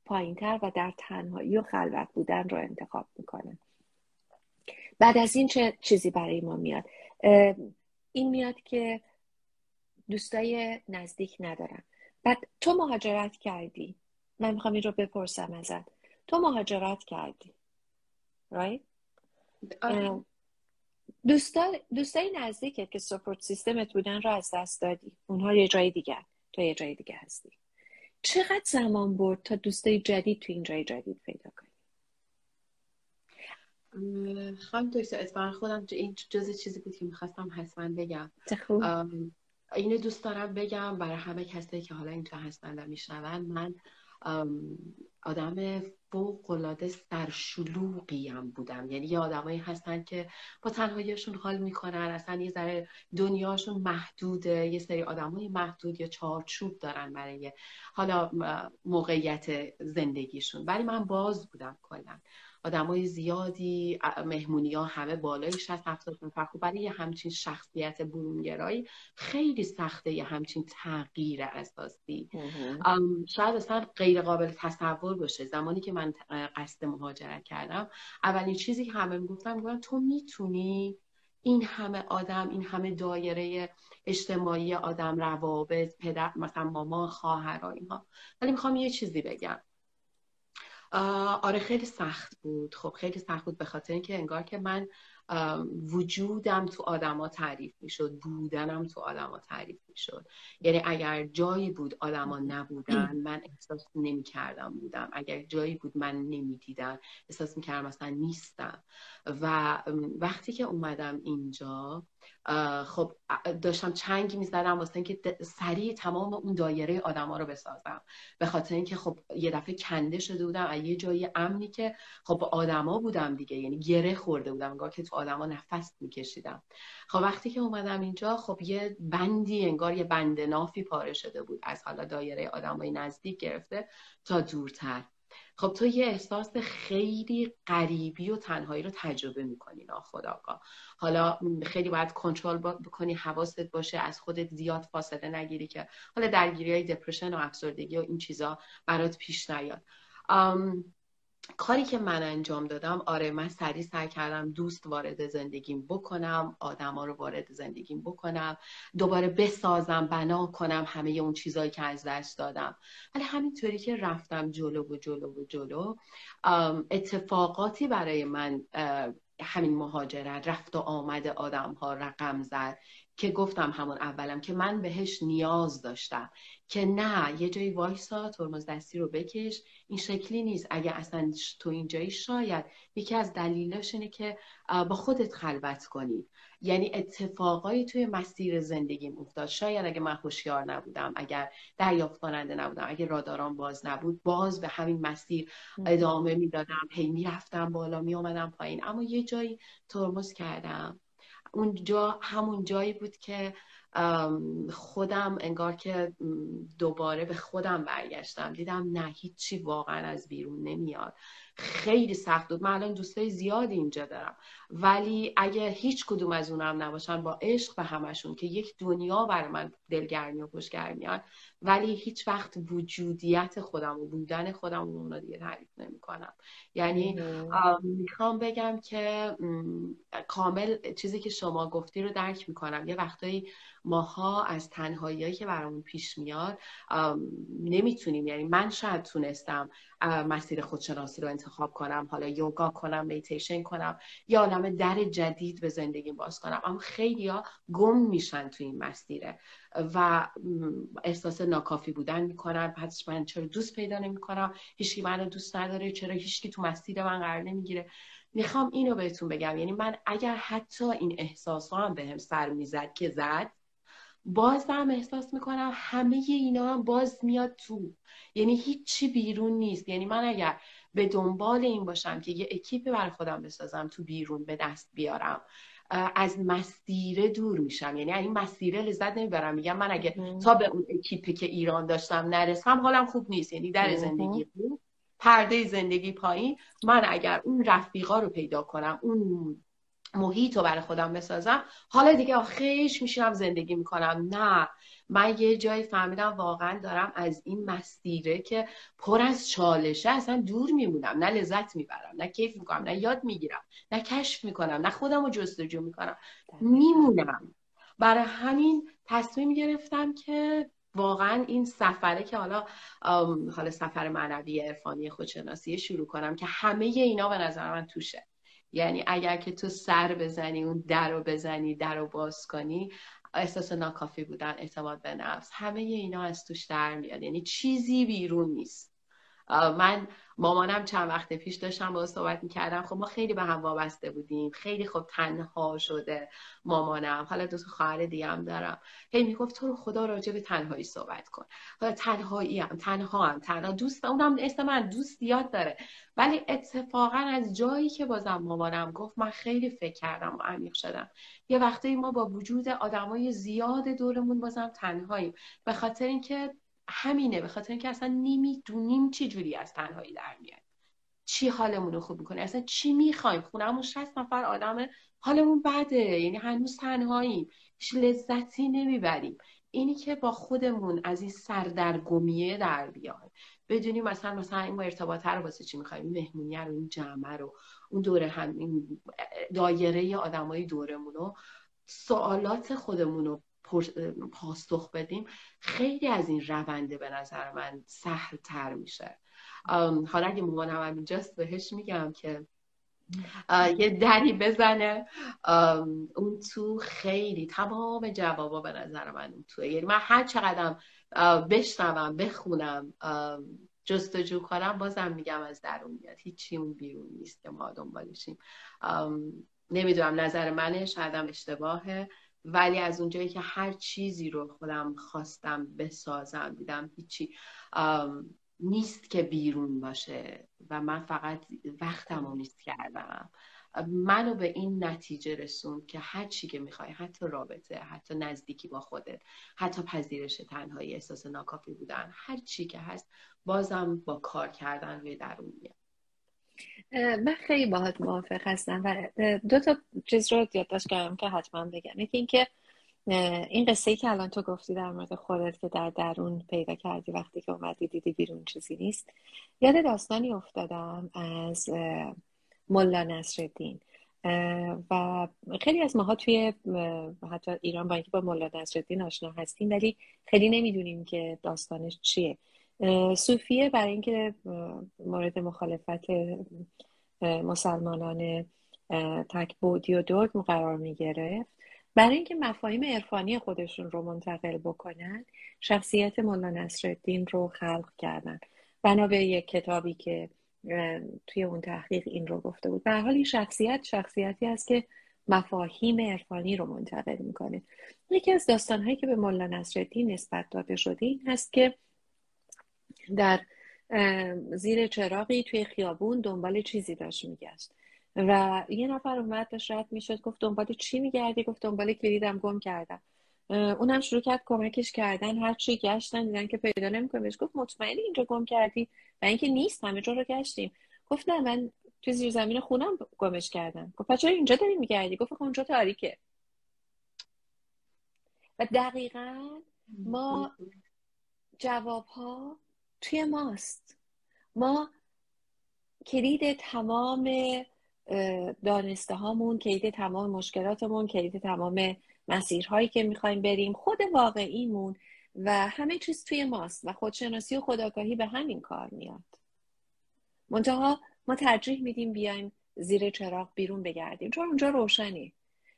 پایینتر و در تنهایی و خلوت بودن رو انتخاب می‌کنن. بعد از این چه چیزی برای ما میاد؟ این میاد که دوستای نزدیک ندارم بعد تو مهاجرت کردی. من می‌خوام این رو بپرسم ازت. تو مهاجرت کردی. Right? آره. دوستا دوستای نزدیکت که سپورت سیستمت بودن رو از دست دادی. اونها یه جای دیگه تو یه جای دیگه هستی. چقدر زمان برد تا دوستای جدید تو این جای جدید پیدا کنی؟ خواهم دکتر اتفاقا خودم این جز چیزی بود که می‌خواستم حتما بگم. اینو دوست دارم بگم برای همه کسایی که حالا اینجا هستن و میشنون. من آدم فوق العاده سرشلوغی هم بودم. یعنی یه آدمایی هستن که با تنهاییشون حال می‌کنن اصلا یه ذره دنیاشون محدوده یه سری آدمای محدود یا چارچوب دارن برای حالا موقعیت زندگیشون. ولی من باز بودم کلا. آدمای زیادی مهمونی ها همه بالای 60 70 نفر. خب برای یه همچین شخصیت برونگرایی خیلی سخته یه همچین تغییر اساسی. شاید اصلا غیر قابل تصور باشه. زمانی که من قصد مهاجرت کردم اولین چیزی که همه می‌گفتم می‌گفتم تو می‌تونی این همه آدم این همه دایره اجتماعی آدم روابط پدر مثلا مامان خواهر اینها. ولی می‌خوام یه چیزی بگم. آره خیلی سخت بود. خب خیلی سخت بود به خاطر اینکه انگار که من وجودم تو آدما تعریف می‌شد بودنم تو آدما تعریف می‌شد. یعنی اگر جایی بود آدما نبودن من احساس نمی‌کردم بودم. اگر جایی بود من نمی‌دیدم احساس می‌کردم مثلا نیستم. و وقتی که اومدم اینجا خب داشتم چنگ می‌زدم واسه اینکه سریع تمام اون دایره آدما رو بسازم. به خاطر اینکه خب یه دفعه کنده شده بودم از یه جایی امنی که خب آدما بودم دیگه. یعنی گره خورده بودم انگار که تو آدما نفس میکشیدم. خب وقتی که اومدم اینجا خب یه بندی انگار یه بند نافی پاره شده بود از حالا دایره آدمای نزدیک گرفته تا دورتر. خب تو یه احساس خیلی غریبی و تنهایی رو تجربه می‌کنی ناخداگاه حالا خیلی باید کنترل بکنی حواست باشه از خودت زیاد فاصله نگیری که حالا درگیری های دپرشن و افسردگی و این چیزا برات پیش نیاد. کاری که من انجام دادم آره من سریع سعی کردم دوست وارد زندگیم بکنم آدما رو وارد زندگیم بکنم دوباره بسازم بنا کنم همه اون چیزهایی که از دست دادم. ولی همینطوری که رفتم جلو و جلو و جلو اتفاقاتی برای من همین مهاجرت رفت و آمد آدم ها رقم زد. که گفتم همون اولم که من بهش نیاز داشتم. که نه یه جایی وایسا ترمز دستی رو بکش. این شکلی نیست. اگه اصلا تو اینجایی شاید یکی از دلیلاش اینه که با خودت خلوت کنی. یعنی اتفاقایی توی مسیر زندگیم افتاد. شاید اگه من هوشیار نبودم اگر دریافت کننده نبودم اگه راداران باز نبود باز به همین مسیر ادامه می‌دادم. هی می‌رفتم بالا میامدم پایین. اما یه جایی ترمز کردم. اونجا همون جایی بود که خودم انگار که دوباره به خودم برگشتم. دیدم نه هیچی واقعا از بیرون نمیاد. خیلی سخت بود. من الان دوستای زیادی اینجا دارم. ولی اگه هیچ کدوم از اونم نباشن با عشق به همشون که یک دنیا برای من دلگرمی و خوشگرمیان ولی هیچ وقت وجودیت خودم و بودن خودم و اون رو دیگه تعریف نمی کنم. یعنی می‌خوام بگم که کامل چیزی که شما گفتی رو درک می‌کنم. یه وقتایی ماها از تنهایی که برامون پیش میاد نمی‌تونیم. یعنی من شاید تونستم مسیر خودشناسی رو انتخاب کنم حالا یوگا کنم میتیشن کنم یا عالم در جدید به زندگی باز کنم. اما خیلی ها گم میشن تو این مسیره و احساس ناکافی بودن می‌کنن. پس من چرا دوست پیدا نمی‌کنم؟ هیچکی منو دوست نداره. چرا هیچکی تو مسیر من قرار نمی‌گیره؟ می‌خوام اینو بهتون بگم. یعنی من اگر حتی این احساس هم به هم سر می‌زد که زد بازم احساس می‌کنم همه اینا هم باز میاد تو. یعنی هیچی بیرون نیست. یعنی من اگر به دنبال این باشم که یه اکیپ بر خودم بسازم تو بیرون به دست بیارم از مسیره دور میشم. یعنی این مسیره لذت نمی‌برم. میگم من اگه تا به اون اکیپی که ایران داشتم نرسم حالم خوب نیست. یعنی در زندگی پرده زندگی پایین. من اگر اون رفیقا رو پیدا کنم اون محیط رو برای خودم بسازم. حالا دیگه آخیش میشینم زندگی می‌کنم. نه. من یه جایی فهمیدم واقعا دارم از این مسیره که پر از چالشه اصلا دور میمونم. نه لذت می‌برم نه کیف می‌کنم نه یاد می‌گیرم نه کشف می‌کنم نه خودم رو جستجو می‌کنم. میمونم. برای همین تصمیم گرفتم که واقعا این سفره که حالا حالا سفر معنوی عرفانی خودشناسی شروع کنم که همه اینا به نظر من توشه. یعنی اگر که تو سر بزنی اون در رو بزنی در رو باز کنی احساس ناکافی بودن اعتماد به نفس همه اینا از توش در میاد. یعنی چیزی بیرون نیست. من مامانم چند وقت پیش داشتم با صحبت می‌کردم. خب ما خیلی به هم وابسته بودیم. خیلی خب تنها شده مامانم. حالا دو تا خواهر دیگه هم دارم. هی می‌گفت تو رو خدا راجع به تنهایی صحبت کن. حالا تنهایی هم تنها هم تنها دوست اونم اسم من دوست یاد داره. ولی اتفاقا از جایی که بازم مامانم گفت من خیلی فکر کردم و عمیق شدم. یه وقتی ما با وجود آدمای زیاد دورمون بازم تنهاییم. به خاطر اینکه همینه به خاطر اینکه اصلا نمی‌دونیم چی جوری از تنهایی در میاد. چی حالمون رو خوب می‌کنه؟ اصلا چی می‌خوایم؟ خونمون 60 نفر آدم حالمون بده. یعنی هنوز تنهاییم. هیچ لذتی نمی‌بریم. اینی که با خودمون از این سردرگمیه در بیایم. بدونیم مثلا مثلا این ارتباطه رو واسه چی می‌خوایم؟ مهمونیه رو این جمعه رو اون دوره هم این دایره آدمای دورمون رو سوالات خودمون رو پاسخ بدیم خیلی از این رونده به نظر من سهل تر میشه حالا اگه مامانم هم اینجاست بهش میگم که یه دری بزنه. اون تو خیلی تمام جوابا به نظر من اون توه. یعنی من هر چقدرم بشنوم بخونم جستجو کنم بازم میگم از درون میاد. هیچی اون بیرون نیست که ما دنبالشیم. نمی‌دونم نظر منه شایدم اشتباهه. ولی از اونجایی که هر چیزی رو خودم خواستم بسازم دیدم هیچی نیست که بیرون باشه و من فقط وقتم رو نیست کردم. منو به این نتیجه رسون که هر چی که می‌خوای حتی رابطه حتی نزدیکی با خودت حتی پذیرش تنهایی احساس ناکافی بودن هر چی که هست بازم با کار کردن روی درون میاد. من خیلی باهات موافق هستم و دو تا چیز رو یادداشت کردم که حتما بگم. یکی اینکه این قصه ای که الان تو گفتی در مورد خودت که در درون پیدا کردی وقتی که اومدی دیدی بیرون چیزی نیست. یاد داستانی افتادم از ملا نصرالدین. و خیلی از ماها توی حتی ایران با اینکه با ملا نصرالدین آشنا هستیم ولی خیلی نمی‌دونیم که داستانش چیه. صوفیه برای اینکه مورد مخالفت مسلمانان تکبودی و دوگم قرار می گرفت برای اینکه مفاهیم عرفانی خودشون رو منتقل بکنن شخصیت مولا نصرالدین رو خلق کردن. بنا به یک کتابی که توی اون تحقیق این رو گفته بود. به حال این شخصیت شخصیتی است که مفاهیم عرفانی رو منتقل می‌کنه. یکی از داستانهایی که به مولا نصرالدین نسبت داده شده این هست که در زیر چراغی توی خیابون دنبال چیزی داشت میگشت. و یه نفر اومد داشت رد می‌شد گفت دنبال چی میگردی؟ گفت دنبال کلیدم گم کردم. اونم شروع کرد کمکش کردن هر چی گشتن دیدن که پیدا نمی‌کنه بهش گفت مطمئنی اینجا گم کردی؟ و اینکه نیست همه جا رو گشتیم. گفت نه من توی زیر زمین خونم گمش کردم. گفت چرا اینجا داری میگردی؟ گفت اونجا تاریکه. و دقیقا ما [laughs] جواب ها توی ماست. ما کلید تمام دانسته هامون کلید تمام مشکلاتمون کلید تمام مسیرهایی که می‌خوایم بریم خود واقعیمون و همه چیز توی ماست و خودشناسی و خداگاهی به همین کار میاد. منتها ما ترجیح میدیم بیایم زیر چراغ بیرون بگردیم چون اونجا روشنی.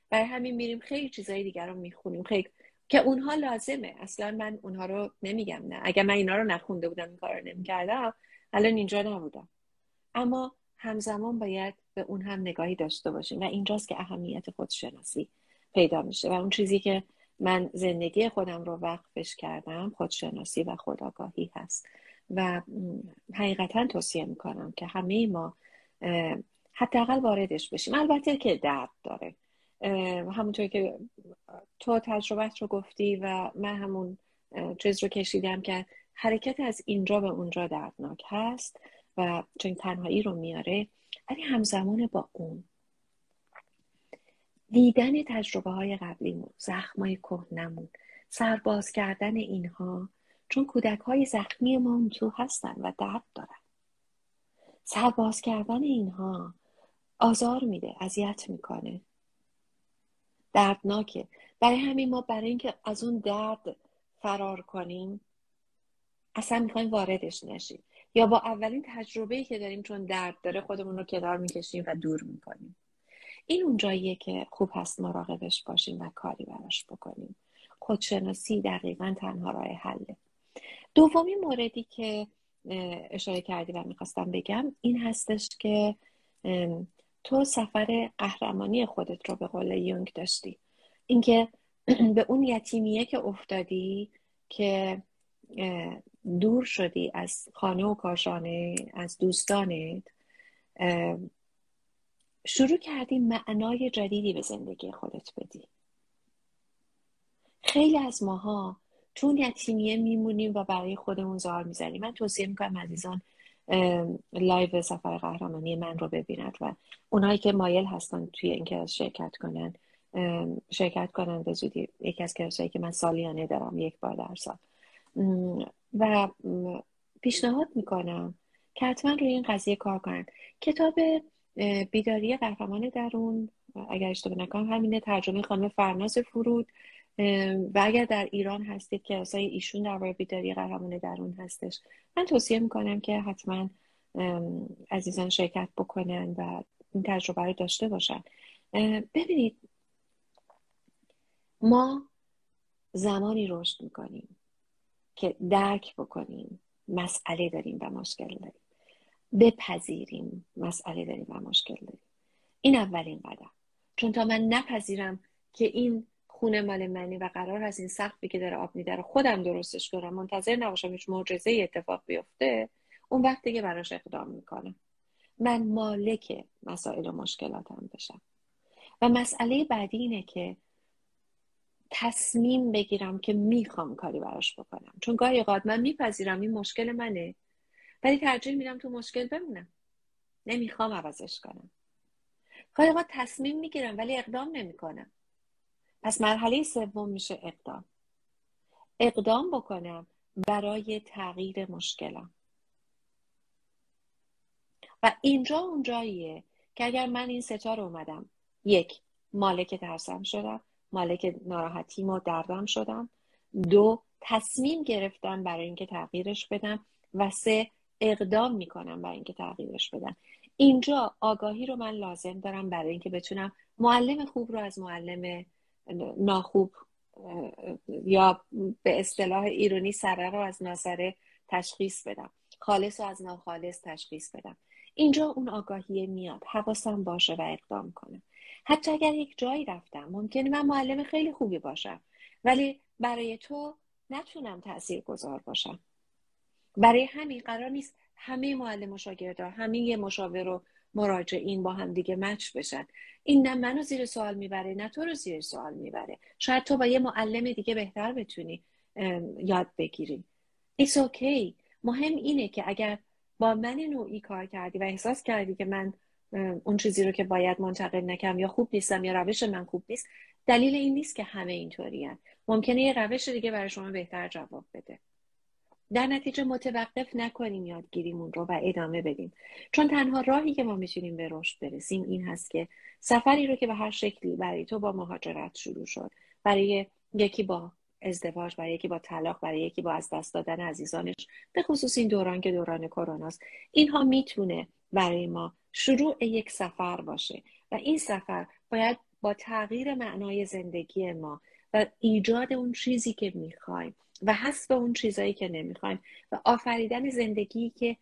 برای همین میریم خیلی چیزای دیگر رو می‌خونیم خیلی که اونها لازمه. اصلا من اونها رو نمیگم نه. اگر من اینا رو نخونده بودم این کار رو نمی‌کردم الان اینجا نبودم. اما همزمان باید به اون هم نگاهی داشته باشیم و اینجاست که اهمیت خودشناسی پیدا میشه. و اون چیزی که من زندگی خودم رو وقفش کردم خودشناسی و خداگاهی هست. و حقیقتا توصیه می‌کنم که همه ما حداقل واردش بشیم. البته که درد داره. همونطور که تو تجربت رو گفتی و من همون چیز رو کشیدم که حرکت از اینجا به اونجا دردناک هست و چون تنهایی رو میاره ولی همزمان با اون. دیدن تجربه های قبلیمون زخم های کهنمون سرباز کردن اینها چون کودک های زخمی ما اون تو هستن و درد دارن. سرباز کردن اینها آزار میده اذیت می‌کنه. دردناکه. برای همین ما برای اینکه از اون درد فرار کنیم اصلا می‌خوایم واردش نشیم. یا با اولین تجربه که داریم چون درد داره خودمون رو کنار می‌کشیم و دور می‌کنیم. این اون جاییه که خوب هست مراقبش باشیم و کاری براش بکنیم. خودشناسی دقیقا تنها راه حله. دومی موردی که اشاره کردی و می‌خواستم بگم این هستش که تو سفر قهرمانی خودت رو به قول یونگ داشتی. اینکه [clears throat] به اون یتیمیه که افتادی که دور شدی از خانه و کاشانه از دوستانت شروع کردی معنای جدیدی به زندگی خودت بدی. خیلی از ماها چون یتیمیه میمونیم و برای خودمون زار می‌زنیم. من توصیه می‌کنم عزیزان live سفر قهرمانی من رو ببیند و اونایی که مایل هستن توی این کلاس شرکت کنن شرکت کنن به زودی یکی از کلاسایی که من سالیانه دارم یک بار در سال. و پیشنهاد می‌کنم که حتما روی این قضیه کار کنن. کتاب بیداری قهرمان درون اگر اشتباه نکنم همینه ترجمه خانم فرناز فرود. و اگر در ایران هستید که اصلا ایشون درباره بیداری قهرمان درون هستش من توصیه می‌کنم که حتما عزیزان شرکت بکنن و این تجربه رو داشته باشن. ببینید ما زمانی رشد می‌کنیم که درک بکنیم مسئله داریم و مشکل داریم. بپذیریم مسئله داریم و مشکل داریم. این اولین قدم. چون تا من نپذیرم که این خونه مال منی و قرار از این سقفی که داره آب میداره خودم درستش کنم. منتظر نباشم هیچ معجزه اتفاق بیفته اون وقت دیگه براش اقدام می‌کنم. من مالک مسائل و مشکلاتم بشم. و مسئله بعدی اینه که تصمیم بگیرم که می‌خوام کاری براش بکنم. چون گاهی اوقات من میپذیرم این مشکل منه ولی ترجیح میدم تو مشکل بمونم. نمی‌خوام عوضش کنم. گاهی تصمیم می‌گیرم ولی اقدام نمی‌کنم. پس مرحله سوم میشه اقدام. اقدام بکنم برای تغییر مشکلم. و اینجا اون جاییه که اگر من این ستا رو اومدم. یک مالک ترسم شدم. مالک ناراحتیم و دردم شدم. دو تصمیم گرفتم برای اینکه تغییرش بدم. و سه اقدام می‌کنم برای اینکه تغییرش بدم. اینجا آگاهی رو من لازم دارم برای اینکه بتونم معلم خوب رو از معلم ناخوب یا به اصطلاح ایرونی سره رو از ناسره تشخیص بدم. خالص رو از ناخالص تشخیص بدم. اینجا اون آگاهی میاد. حواسم باشه و اقدام کنم. حتی اگر یک جایی رفتم ممکنه من معلم خیلی خوبی باشم. ولی برای تو نتونم تأثیر گذار باشم. برای همین قرار نیست همه معلم و شاگردا همه مشاور و مراجعین با هم دیگه مچ بشن. این نه منو زیر سوال می‌بره نه تو رو زیر سوال می‌بره. شاید تو با یه معلم دیگه بهتر بتونی یاد بگیری. It's okay. مهم اینه که اگر با من نوعی کار کردی و احساس کردی که من اون چیزی رو که باید منتقل نکم یا خوب نیستم یا روش من خوب نیست دلیل این نیست که همه اینطوری ممکنه یه روش دیگه برای شما بهتر جواب بده. در نتیجه متوقف نکنیم یادگیریمون رو و ادامه بدیم. چون تنها راهی که ما می‌تونیم به رشد برسیم این هست که سفری رو که به هر شکلی برای تو با مهاجرت شروع شد برای یکی با ازدواج برای یکی با طلاق برای یکی با از دست دادن عزیزانش به خصوص این دوران که دوران کروناست اینها می‌تونه برای ما شروع یک سفر باشه و این سفر باید با تغییر معنای زندگی ما و ایجاد اون چیزی که می‌خوایم و حسب اون چیزایی که نمی‌خوایم. و آفریدن زندگی که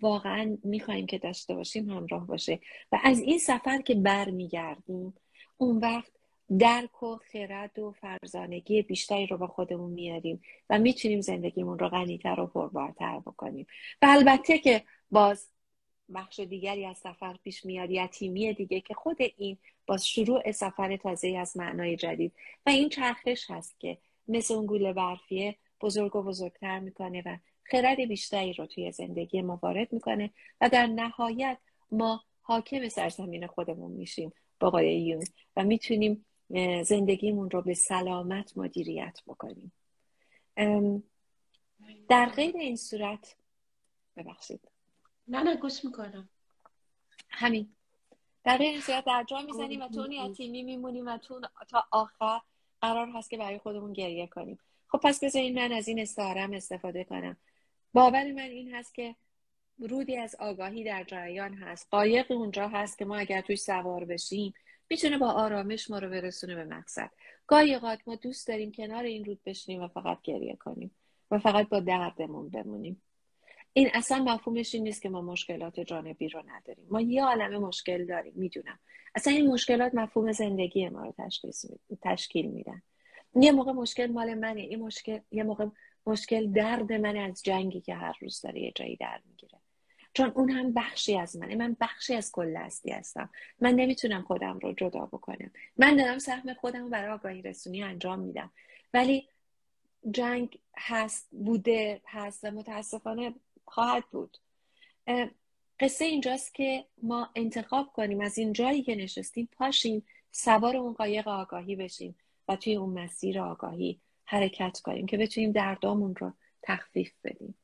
واقعا می‌خوایم که داشته باشیم همراه باشه. و از این سفر که برمیگردیم اون وقت درک و خرد و فرزانگی بیشتری رو با خودمون میاریم و می‌تونیم زندگیمون رو غنیتر و پربارتر بکنیم. و البته که باز بخش دیگری از سفر پیش میاد یتیمی دیگه که خود این باز شروع سفر تازه از معنای جدید. و این چرخش هست که مثل اون گوله برفیه بزرگ و بزرگتر می‌کنه و خرد بیشتری رو توی زندگی ما وارد می‌کنه و در نهایت ما حاکم سرزمین خودمون میشیم با آقای یون و می‌تونیم زندگیمون رو به سلامت مدیریت بکنیم. در غیر این صورت ببخشید. نه نه گوش می‌کنم. همین. در غیر این صورت در جا می‌زنیم و تو اون یتیمی میمونیم و تو تا آخر قرار هست که برای خودمون گریه کنیم. خب پس بذارین من از این استعارم استفاده کنم. باور من این هست که رودی از آگاهی در جریان هست. قایق اونجا هست که ما اگر توی سوار بشیم می‌تونه با آرامش ما رو برسونه به مقصد. گاهی ما دوست داریم کنار این رود بشینیم و فقط گریه کنیم و فقط با دردمون بمونیم. این اصلا مفهومش این نیست که ما مشکلات جانبی رو نداریم. ما یه عالم مشکل داریم می‌دونم. اصلا این مشکلات مفهوم زندگی ما رو تشکیل میدن. یه موقع مشکل مال منه این مشکل یه موقع مشکل درد من از جنگی که هر روز داره یه جایی در می‌گیره. چون اون هم بخشی از منه. من بخشی از کل هستی هستم. من نمی‌تونم خودم رو جدا بکنم. من دارم سهم خودم رو برای آگاهی رسونی انجام میدم. ولی جنگ هست بوده هست و متاسفانه خواهد بود. قصه اینجاست که ما انتخاب کنیم از این جایی که نشستیم پاشیم سوار اون قایق آگاهی بشیم و توی اون مسیر آگاهی حرکت کنیم که بتونیم دردامون رو تخفیف بدیم.